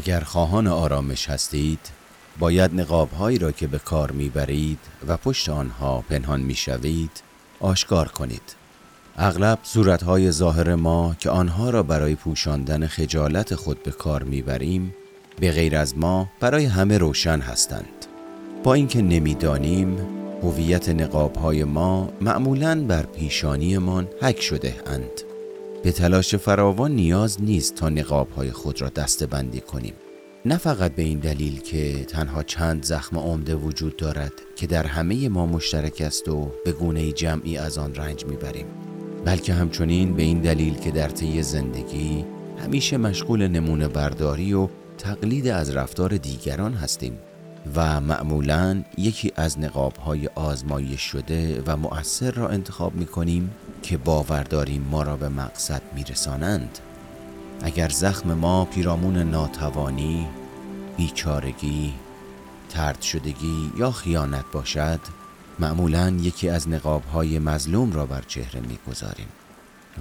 اگر خواهان آرامش هستید باید نقابهایی را که به کار می‌برید و پشت آنها پنهان می‌شوید آشکار کنید. اغلب صورتهای ظاهر ما که آنها را برای پوشاندن خجالت خود به کار می‌بریم به غیر از ما برای همه روشن هستند. با اینکه نمی‌دانیم هویت نقابهای ما معمولا بر پیشانیمان حک شده اند. به تلاش فراوان نیاز نیست تا نقابهای خود را دسته بندی کنیم. نه فقط به این دلیل که تنها چند زخم عمده وجود دارد که در همه ما مشترک است و به گونه جمعی از آن رنج می‌بریم بلکه همچنین به این دلیل که در طی زندگی همیشه مشغول نمونه برداری و تقلید از رفتار دیگران هستیم و معمولا یکی از نقابهای آزمایش شده و مؤثر را انتخاب می کنیم که باور داریم ما را به مقصد می رسانند. اگر زخم ما پیرامون ناتوانی، بیچارگی، ترد شدگی یا خیانت باشد معمولا یکی از نقابهای مظلوم را بر چهره می‌گذاریم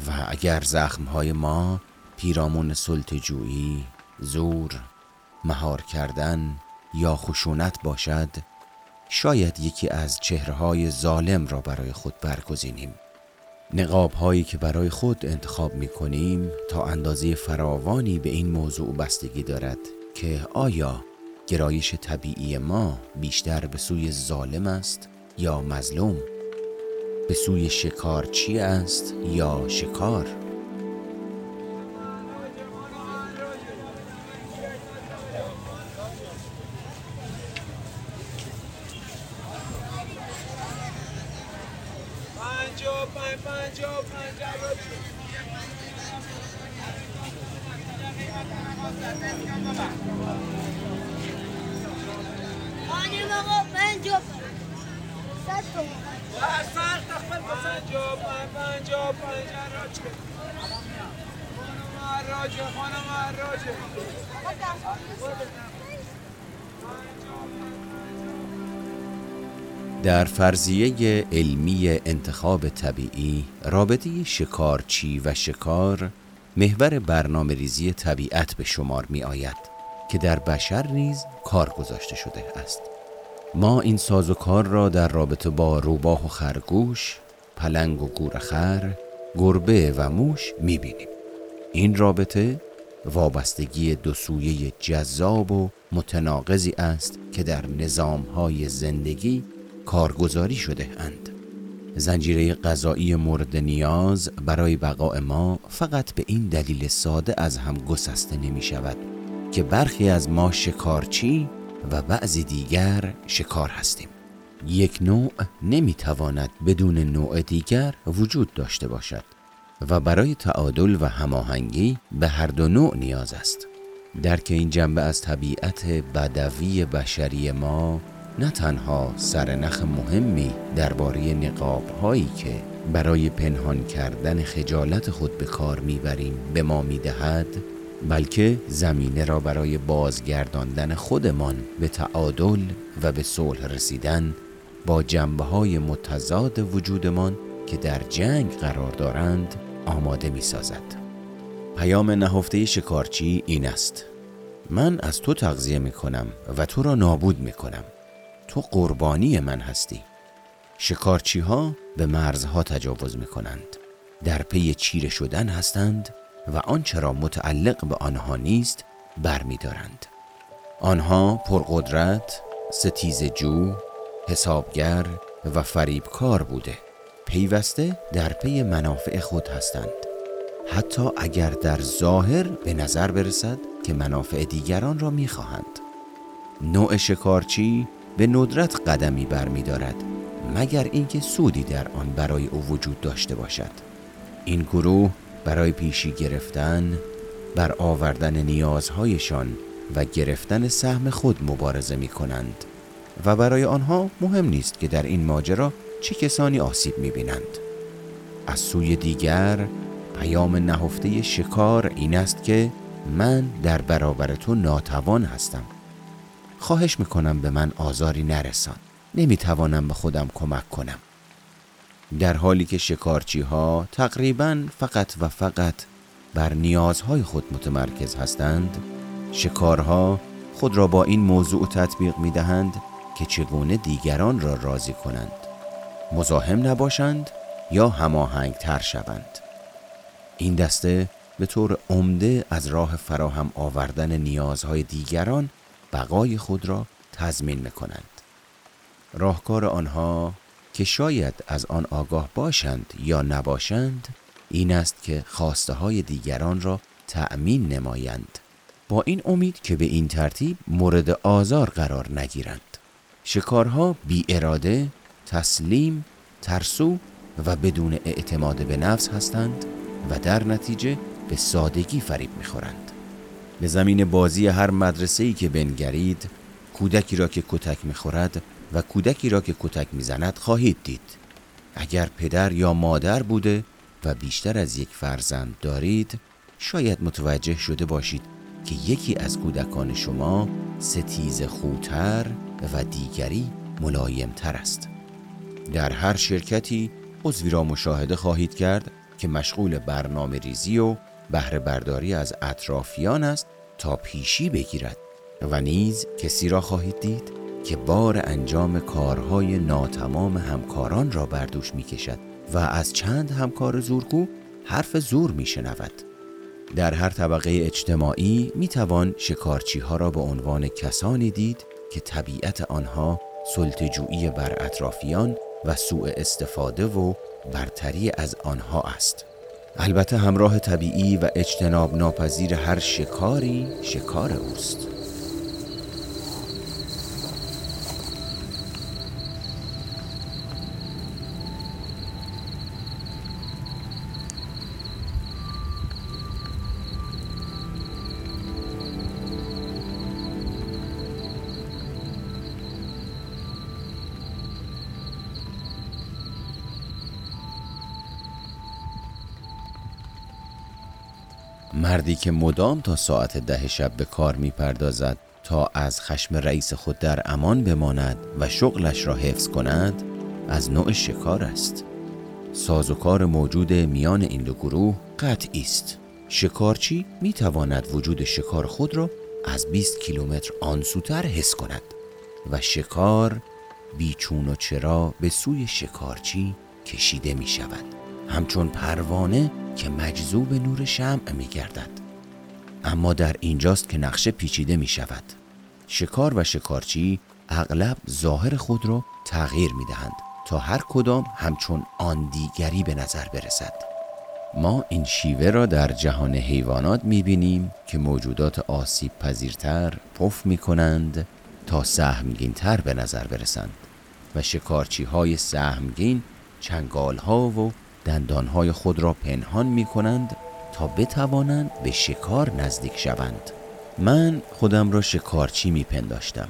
و اگر زخمهای ما پیرامون سلطجویی، زور، مهار کردن یا خشونت باشد شاید یکی از چهرهای ظالم را برای خود برگزینیم نقاب هایی که برای خود انتخاب می کنیم تا اندازه فراوانی به این موضوع بستگی دارد که آیا گرایش طبیعی ما بیشتر به سوی ظالم است یا مظلوم؟ به سوی شکارچی است یا شکار؟ پنجا پنجا پنجا خانم آقا پنجا صد تومن سر تخفل پنجا پنجا پنجا راج کن خانم راجه خانم راجه پنجا پنجا در فرضیه علمی انتخاب طبیعی رابطه شکارچی و شکار محور برنامه ریزی طبیعت به شمار می آید که در بشر نیز کار گذاشته شده است ما این ساز و کار را در رابطه با روباه و خرگوش، پلنگ و گورخر، گربه و موش می بینیم. این رابطه وابستگی دو سویه جذاب و متناقضی است که در نظامهای زندگی کارگزاری شده اند. زنجیره غذایی مورد نیاز برای بقای ما فقط به این دلیل ساده از هم گسسته نمی شود که برخی از ما شکارچی و بعضی دیگر شکار هستیم یک نوع نمی تواند بدون نوع دیگر وجود داشته باشد و برای تعادل و هماهنگی به هر دو نوع نیاز است درک این جنبه از طبیعت بدوی بشری ما نه تنها سرنخ مهمی درباره نقاب هایی که برای پنهان کردن خجالت خود به کار می‌بریم به ما می‌دهد بلکه زمینه را برای بازگرداندن خودمان به تعادل و به صلح رسیدن با جنبه های متضاد وجودمان که در جنگ قرار دارند آماده می سازد. پیام نهفته شکارچی این است من از تو تغذیه می کنم و تو را نابود می کنم تو قربانی من هستی. شکارچی ها به مرزها تجاوز می کنند در پی چیره شدن هستند و آنچه را متعلق به آنها نیست برمیدارند. آنها پرقدرت ستیز جو حسابگر و فریبکار بوده. پیوسته در پی منافع خود هستند. حتی اگر در ظاهر به نظر برسد که منافع دیگران را می‌خواهند. نوع شکارچی به ندرت قدمی برمیدارد مگر اینکه سودی در آن برای او وجود داشته باشد این گروه برای پیشی گرفتن بر آوردن نیازهایشان و گرفتن سهم خود مبارزه می کنند و برای آنها مهم نیست که در این ماجرا چه کسانی آسیب می بینند. از سوی دیگر پیام نهفته شکار این است که من در برابر تو ناتوان هستم خواهش می‌کنم به من آزاری نرسان. نمی‌توانم به خودم کمک کنم. در حالی که شکارچی ها تقریبا فقط و فقط بر نیازهای خود متمرکز هستند شکارها خود را با این موضوع تطبیق می دهند که چگونه دیگران را راضی کنند مزاحم نباشند یا هماهنگ تر شوند. این دسته به طور عمده از راه فراهم آوردن نیازهای دیگران بقای خود را تضمین می کنند. راهکار آنها که شاید از آن آگاه باشند یا نباشند این است که خواسته های دیگران را تأمین نمایند با این امید که به این ترتیب مورد آزار قرار نگیرند شکارها بی اراده، تسلیم، ترسو و بدون اعتماد به نفس هستند و در نتیجه به سادگی فریب می‌خورند. به زمین بازی هر مدرسه ای که بنگرید کودکی را که کتک می‌خورد و کودکی را که کتک می‌زند خواهید دید. اگر پدر یا مادر بوده و بیشتر از یک فرزند دارید شاید متوجه شده باشید که یکی از کودکان شما ستیز خوتر و دیگری ملایمتر است. در هر شرکتی عضوی را مشاهده خواهید کرد که مشغول برنامه ریزی و بهره برداری از اطرافیان است تا پیشی بگیرد و نیز کسی را خواهید دید که بار انجام کارهای ناتمام همکاران را بر دوش می کشد و از چند همکار زورگو حرف زور می شنود. در هر طبقه اجتماعی می توان شکارچی ها را به عنوان کسانی دید که طبیعت آنها سلطجویی بر اطرافیان و سوء استفاده و برتری از آنها است. البته همراه طبیعی و اجتناب ناپذیر هر شکاری شکار اوست. مردی که مدام تا ساعت ده شب به کار می پردازد تا از خشم رئیس خود در امان بماند و شغلش را حفظ کند از نوع شکار است. سازوکار موجود میان این دو گروه قطعی است. شکارچی می تواند وجود شکار خود را از 20 کیلومتر آنسوتر حس کند و شکار بیچون و چرا به سوی شکارچی کشیده می شود همچون پروانه که مجذوب نور شمع می گردد اما در اینجاست که نقشه پیچیده می شود شکار و شکارچی اغلب ظاهر خود را تغییر می دهند تا هر کدام همچون آن دیگری به نظر برسد. ما این شیوه را در جهان حیوانات می بینیم که موجودات آسیب پذیرتر پف می کنند تا سهمگینتر به نظر برسند و شکارچی های سهمگین چنگال ها و دندانهای خود را پنهان می کنند تا بتوانند به شکار نزدیک شوند. من خودم را شکارچی می پنداشتم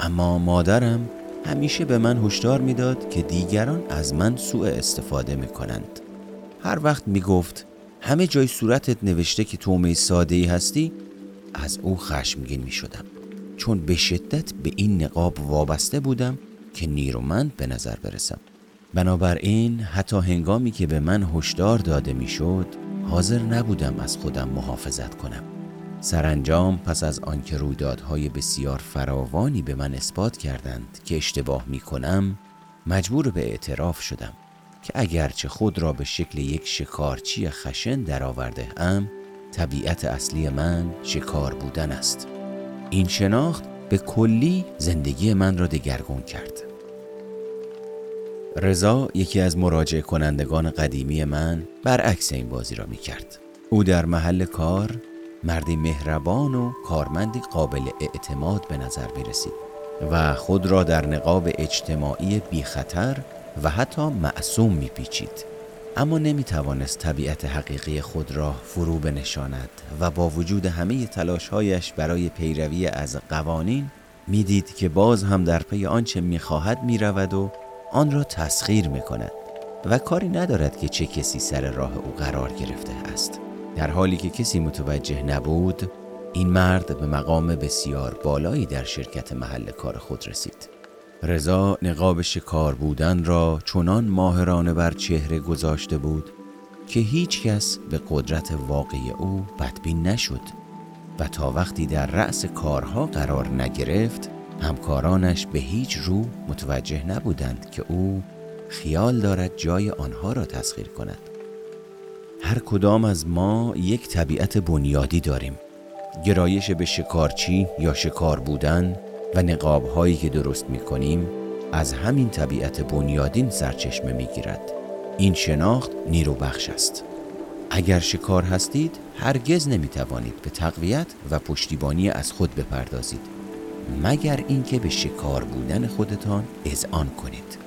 اما مادرم همیشه به من هشدار می‌داد که دیگران از من سوء استفاده می کنند هر وقت می گفت همه جای صورتت نوشته که تومه ساده ای هستی از او خشمگین می شدم چون به شدت به این نقاب وابسته بودم که نیرومند به نظر برسم. بنابراین حتی هنگامی که به من هشدار داده می‌شد حاضر نبودم از خودم محافظت کنم. سرانجام پس از آنکه رویدادهای بسیار فراوانی به من اثبات کردند که اشتباه می کنم مجبور به اعتراف شدم که اگرچه خود را به شکل یک شکارچی خشن درآورده ام طبیعت اصلی من شکار بودن است. این شناخت به کلی زندگی من را دگرگون کرد. رضا یکی از مراجع کنندگان قدیمی من برعکس این بازی را می کرد. او در محل کار مردی مهربان و کارمندی قابل اعتماد به نظر می رسید و خود را در نقاب اجتماعی بی خطر و حتی معصوم می پیچید. اما نمی توانست طبیعت حقیقی خود را فرو بنشاند و با وجود همه تلاشهایش برای پیروی از قوانین می‌دید که باز هم در پی آنچه می‌خواهد می‌رود و آن را تسخیر می کند و کاری ندارد که چه کسی سر راه او قرار گرفته است. در حالی که کسی متوجه نبود این مرد به مقام بسیار بالایی در شرکت محل کار خود رسید. رضا نقاب شکار بودن را چنان ماهرانه بر چهره گذاشته بود که هیچ کس به قدرت واقعی او بدبین نشد و تا وقتی در رأس کارها قرار نگرفت همکارانش به هیچ رو متوجه نبودند که او خیال دارد جای آنها را تسخیر کند هر کدام از ما یک طبیعت بنیادی داریم گرایش به شکارچی یا شکار بودن و نقاب هایی که درست می کنیم از همین طبیعت بنیادین سرچشمه می گیرد. این شناخت نیرو بخش است. اگر شکار هستید هرگز نمی توانید به تقویت و پشتیبانی از خود بپردازید مگر اینکه به شکار بودن خودتان اذعان کنید.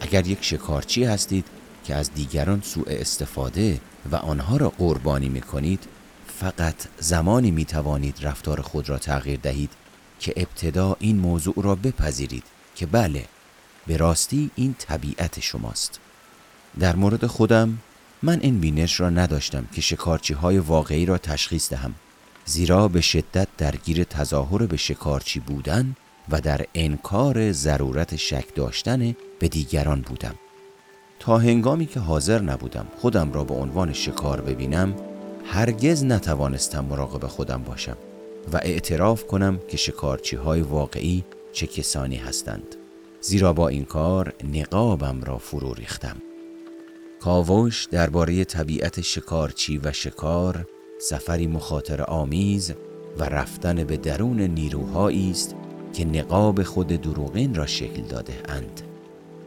اگر یک شکارچی هستید که از دیگران سوء استفاده و آنها را قربانی می کنید فقط زمانی می توانید رفتار خود را تغییر دهید که ابتدا این موضوع را بپذیرید که بله به راستی این طبیعت شماست. در مورد خودم من این بینش را نداشتم که شکارچی های واقعی را تشخیص دهم. زیرا به شدت درگیر تظاهر به شکارچی بودن و در انکار ضرورت شک داشتن به دیگران بودم. تا هنگامی که حاضر نبودم خودم را به عنوان شکار ببینم هرگز نتوانستم مراقب خودم باشم و اعتراف کنم که شکارچی های واقعی چه کسانی هستند. زیرا با این کار نقابم را فرو ریختم. کاوش درباره طبیعت شکارچی و شکار سفری مخاطر آمیز و رفتن به درون نیروهایی است که نقاب خود دروغین را شکل داده اند.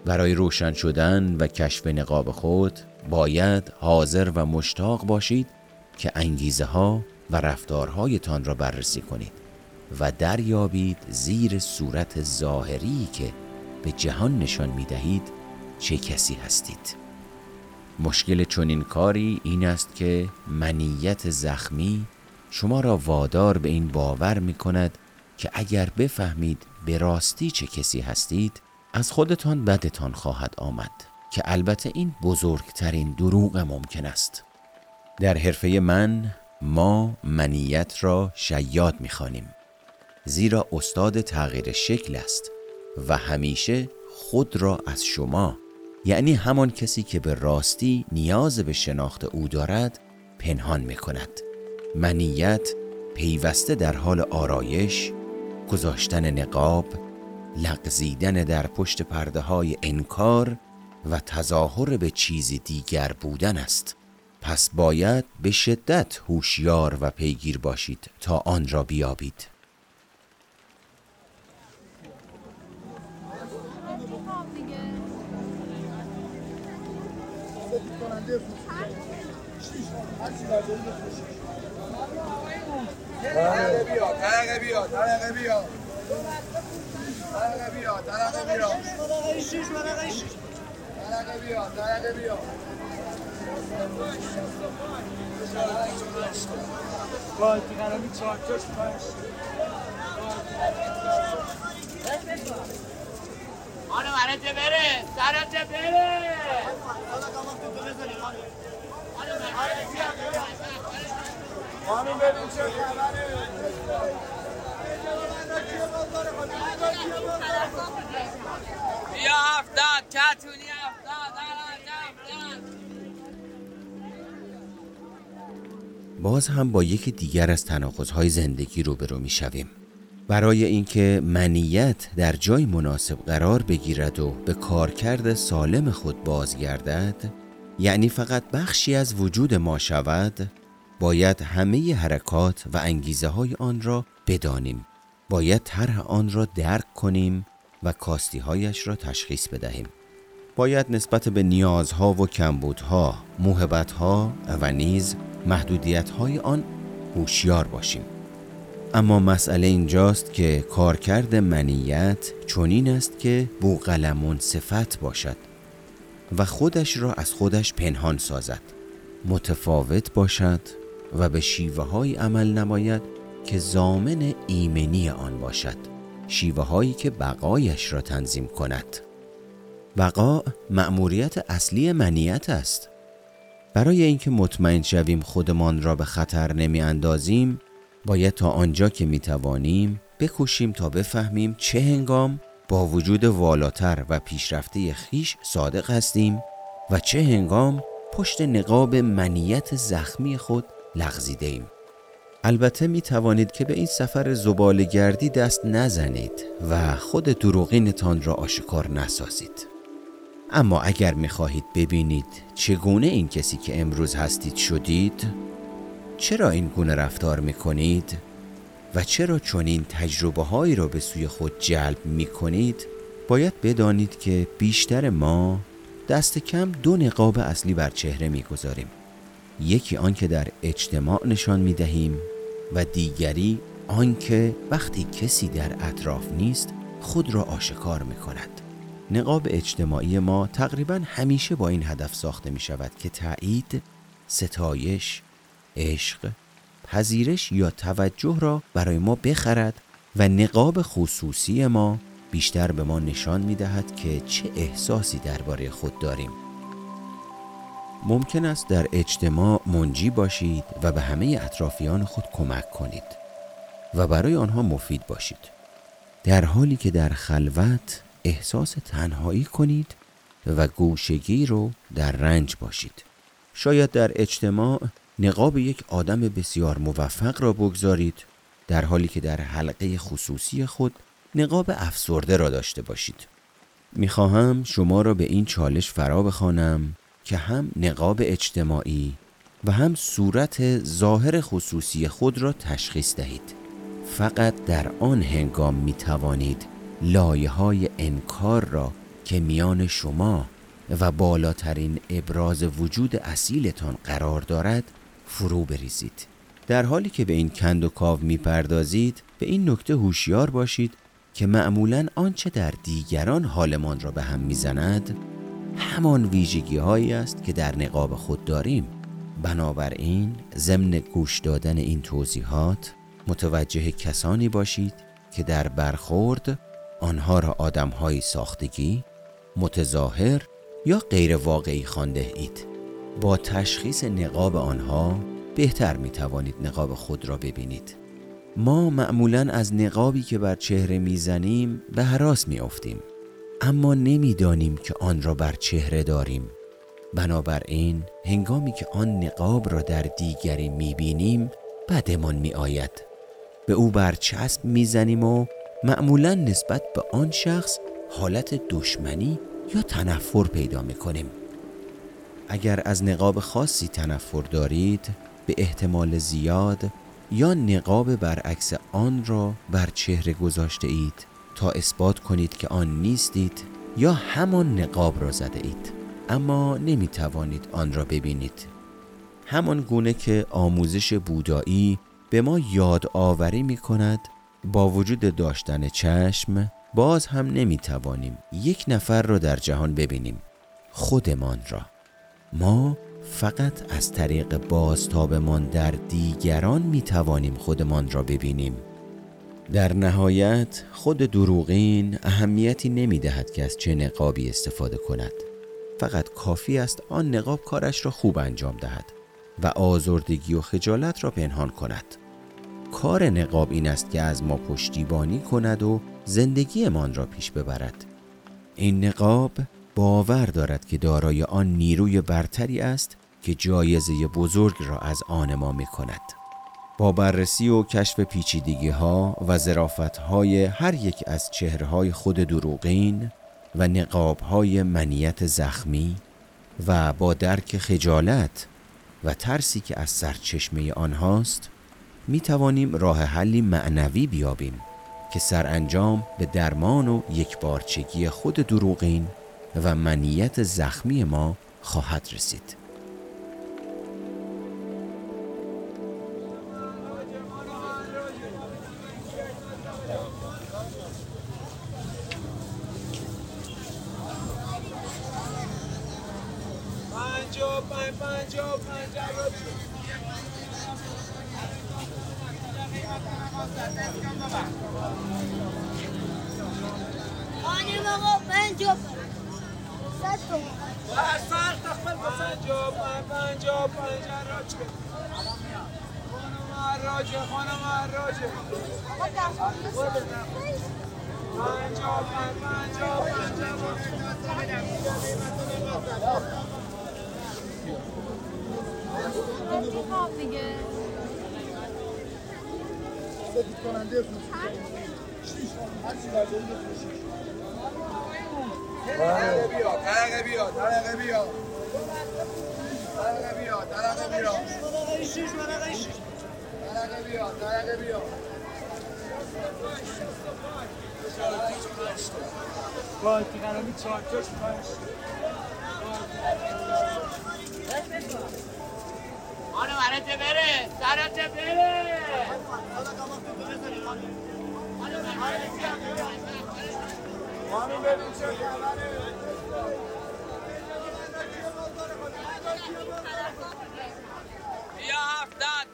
برای روشن شدن و کشف نقاب خود باید حاضر و مشتاق باشید که انگیزه ها و رفتارهایتان را بررسی کنید و دریابید زیر صورت ظاهری که به جهان نشان می دهید چه کسی هستید. مشکل چنین کاری این است که منیت زخمی شما را وادار به این باور می کند که اگر بفهمید به راستی چه کسی هستید از خودتان بدتان خواهد آمد که البته این بزرگترین دروغ ممکن است. در حرفه من ما منیت را شیاد می‌خوانیم زیرا استاد تغییر شکل است و همیشه خود را از شما یعنی همان کسی که به راستی نیاز به شناخت او دارد پنهان می کند منیت پیوسته در حال آرایش گذاشتن نقاب لغزیدن در پشت پرده های انکار و تظاهر به چیزی دیگر بودن است. پس باید به شدت هوشیار و پیگیر باشید تا آن را بیابید. آنو برای بره؟ سرت بره؟ باز هم با یکی دیگر از تناقض‌های زندگی روبرو می‌شویم. برای اینکه منیت در جای مناسب قرار بگیرد و به کارکرد سالم خود بازگردد یعنی فقط بخشی از وجود ما شود باید همه حرکات و انگیزه های آن را بدانیم. باید طرح آن را درک کنیم و کاستی هایش را تشخیص بدهیم. باید نسبت به نیازها و کمبودها موهبتها و نیز محدودیت های آن هوشیار باشیم. اما مسئله اینجاست که کارکرد منیت چنین است که بوقلمون صفت باشد و خودش را از خودش پنهان سازد متفاوت باشد و به شیوه های عمل نماید که زامن ایمنی آن باشد شیوه هایی که بقایش را تنظیم کند. بقا مأموریت اصلی منیت است. برای اینکه مطمئن شویم خودمان را به خطر نمی اندازیم باید تا آنجا که می توانیم بکوشیم تا بفهمیم چه هنگام با وجود والاتر و پیشرفته خیش صادق هستیم و چه هنگام پشت نقاب منیت زخمی خود لغزیده ایم البته می توانید که به این سفر زبالگردی دست نزنید و خود دروغینتان را آشکار نسازید. اما اگر می خواهید ببینید چگونه این کسی که امروز هستید شدید چرا این گونه رفتار می کنید و چرا چنین تجربه هایی را به سوی خود جلب می کنید باید بدانید که بیشتر ما دست کم دو نقاب اصلی بر چهره می گذاریم یکی آنکه در اجتماع نشان می دهیم و دیگری آنکه وقتی کسی در اطراف نیست خود را آشکار می کند نقاب اجتماعی ما تقریبا همیشه با این هدف ساخته می شود که تایید، ستایش، عشق، پذیرش یا توجه را برای ما بخرد و نقاب خصوصی ما بیشتر به ما نشان می دهد که چه احساسی درباره خود داریم. ممکن است در اجتماع منجی باشید و به همه اطرافیان خود کمک کنید و برای آنها مفید باشید. در حالی که در خلوت احساس تنهایی کنید و گوشگی رو در رنج باشید. شاید در اجتماع نقاب یک آدم بسیار موفق را بگذارید در حالی که در حلقه خصوصی خود نقاب افسرده را داشته باشید. می‌خواهم شما را به این چالش فرا بخوانم که هم نقاب اجتماعی و هم صورت ظاهر خصوصی خود را تشخیص دهید. فقط در آن هنگام می توانید لایه های انکار را که میان شما و بالاترین ابراز وجود اصیلتان قرار دارد فرو بریزید. در حالی که به این کند و کاو می‌پردازید به این نکته هوشیار باشید که معمولا آنچه در دیگران حالمان را به هم می‌زند همان ویژگی هایی است که در نقاب خود داریم. بنابراین ضمن گوش دادن این توضیحات متوجه کسانی باشید که در برخورد آنها را آدمهایی ساختگی متظاهر یا غیر واقعی خانده اید با تشخیص نقاب آنها بهتر می توانید نقاب خود را ببینید. ما معمولا از نقابی که بر چهره می‌زنیم به حراس می افتیم. اما نمی‌دانیم که آن را بر چهره داریم. بنابراین هنگامی که آن نقاب را در دیگری می‌بینیم بدمان می آید به او برچسب می‌زنیم و معمولا نسبت به آن شخص حالت دشمنی یا تنفر پیدا می کنیم اگر از نقاب خاصی تنفر دارید به احتمال زیاد یا نقاب برعکس آن را بر چهره گذاشته اید تا اثبات کنید که آن نیستید یا همان نقاب را زده اید. اما نمی توانید آن را ببینید. همان گونه که آموزش بودایی به ما یاد آوری می کند با وجود داشتن چشم باز هم نمی توانیم یک نفر را در جهان ببینیم. خودمان را. ما فقط از طریق بازتابمان در دیگران می توانیم خودمان را ببینیم. در نهایت خود دروغین اهمیتی نمی دهد که از چه نقابی استفاده کند. فقط کافی است آن نقاب کارش را خوب انجام دهد و آزردگی و خجالت را پنهان کند. کار نقاب این است که از ما پشتیبانی کند و زندگیمان را پیش ببرد. این نقاب باور دارد که دارای آن نیروی برتری است که جایزه بزرگ را از آن ما می کند با بررسی و کشف پیچیدگی ها و زرافت های هر یک از چهرهای خود دروغین و نقاب های منیت زخمی و با درک خجالت و ترسی که از سرچشمه آنهاست می توانیم راه حلی معنوی بیابیم که سرانجام به درمان و یکبارچگی خود دروغین و منیت زخمی ما خواهد رسید. خانم آقا پنجا تومن فرق تخمل پنجا پنجا پنجا راج خانم راجه خانم راجه پنجا پنجا پنجا دیگه کننده فروشی هر چی ترقه بیا ترقه بیا ترقه بیا ترقه بیا ترقه بیا ترقه بیا ترقه بیا چه خبره بیا. هفتاد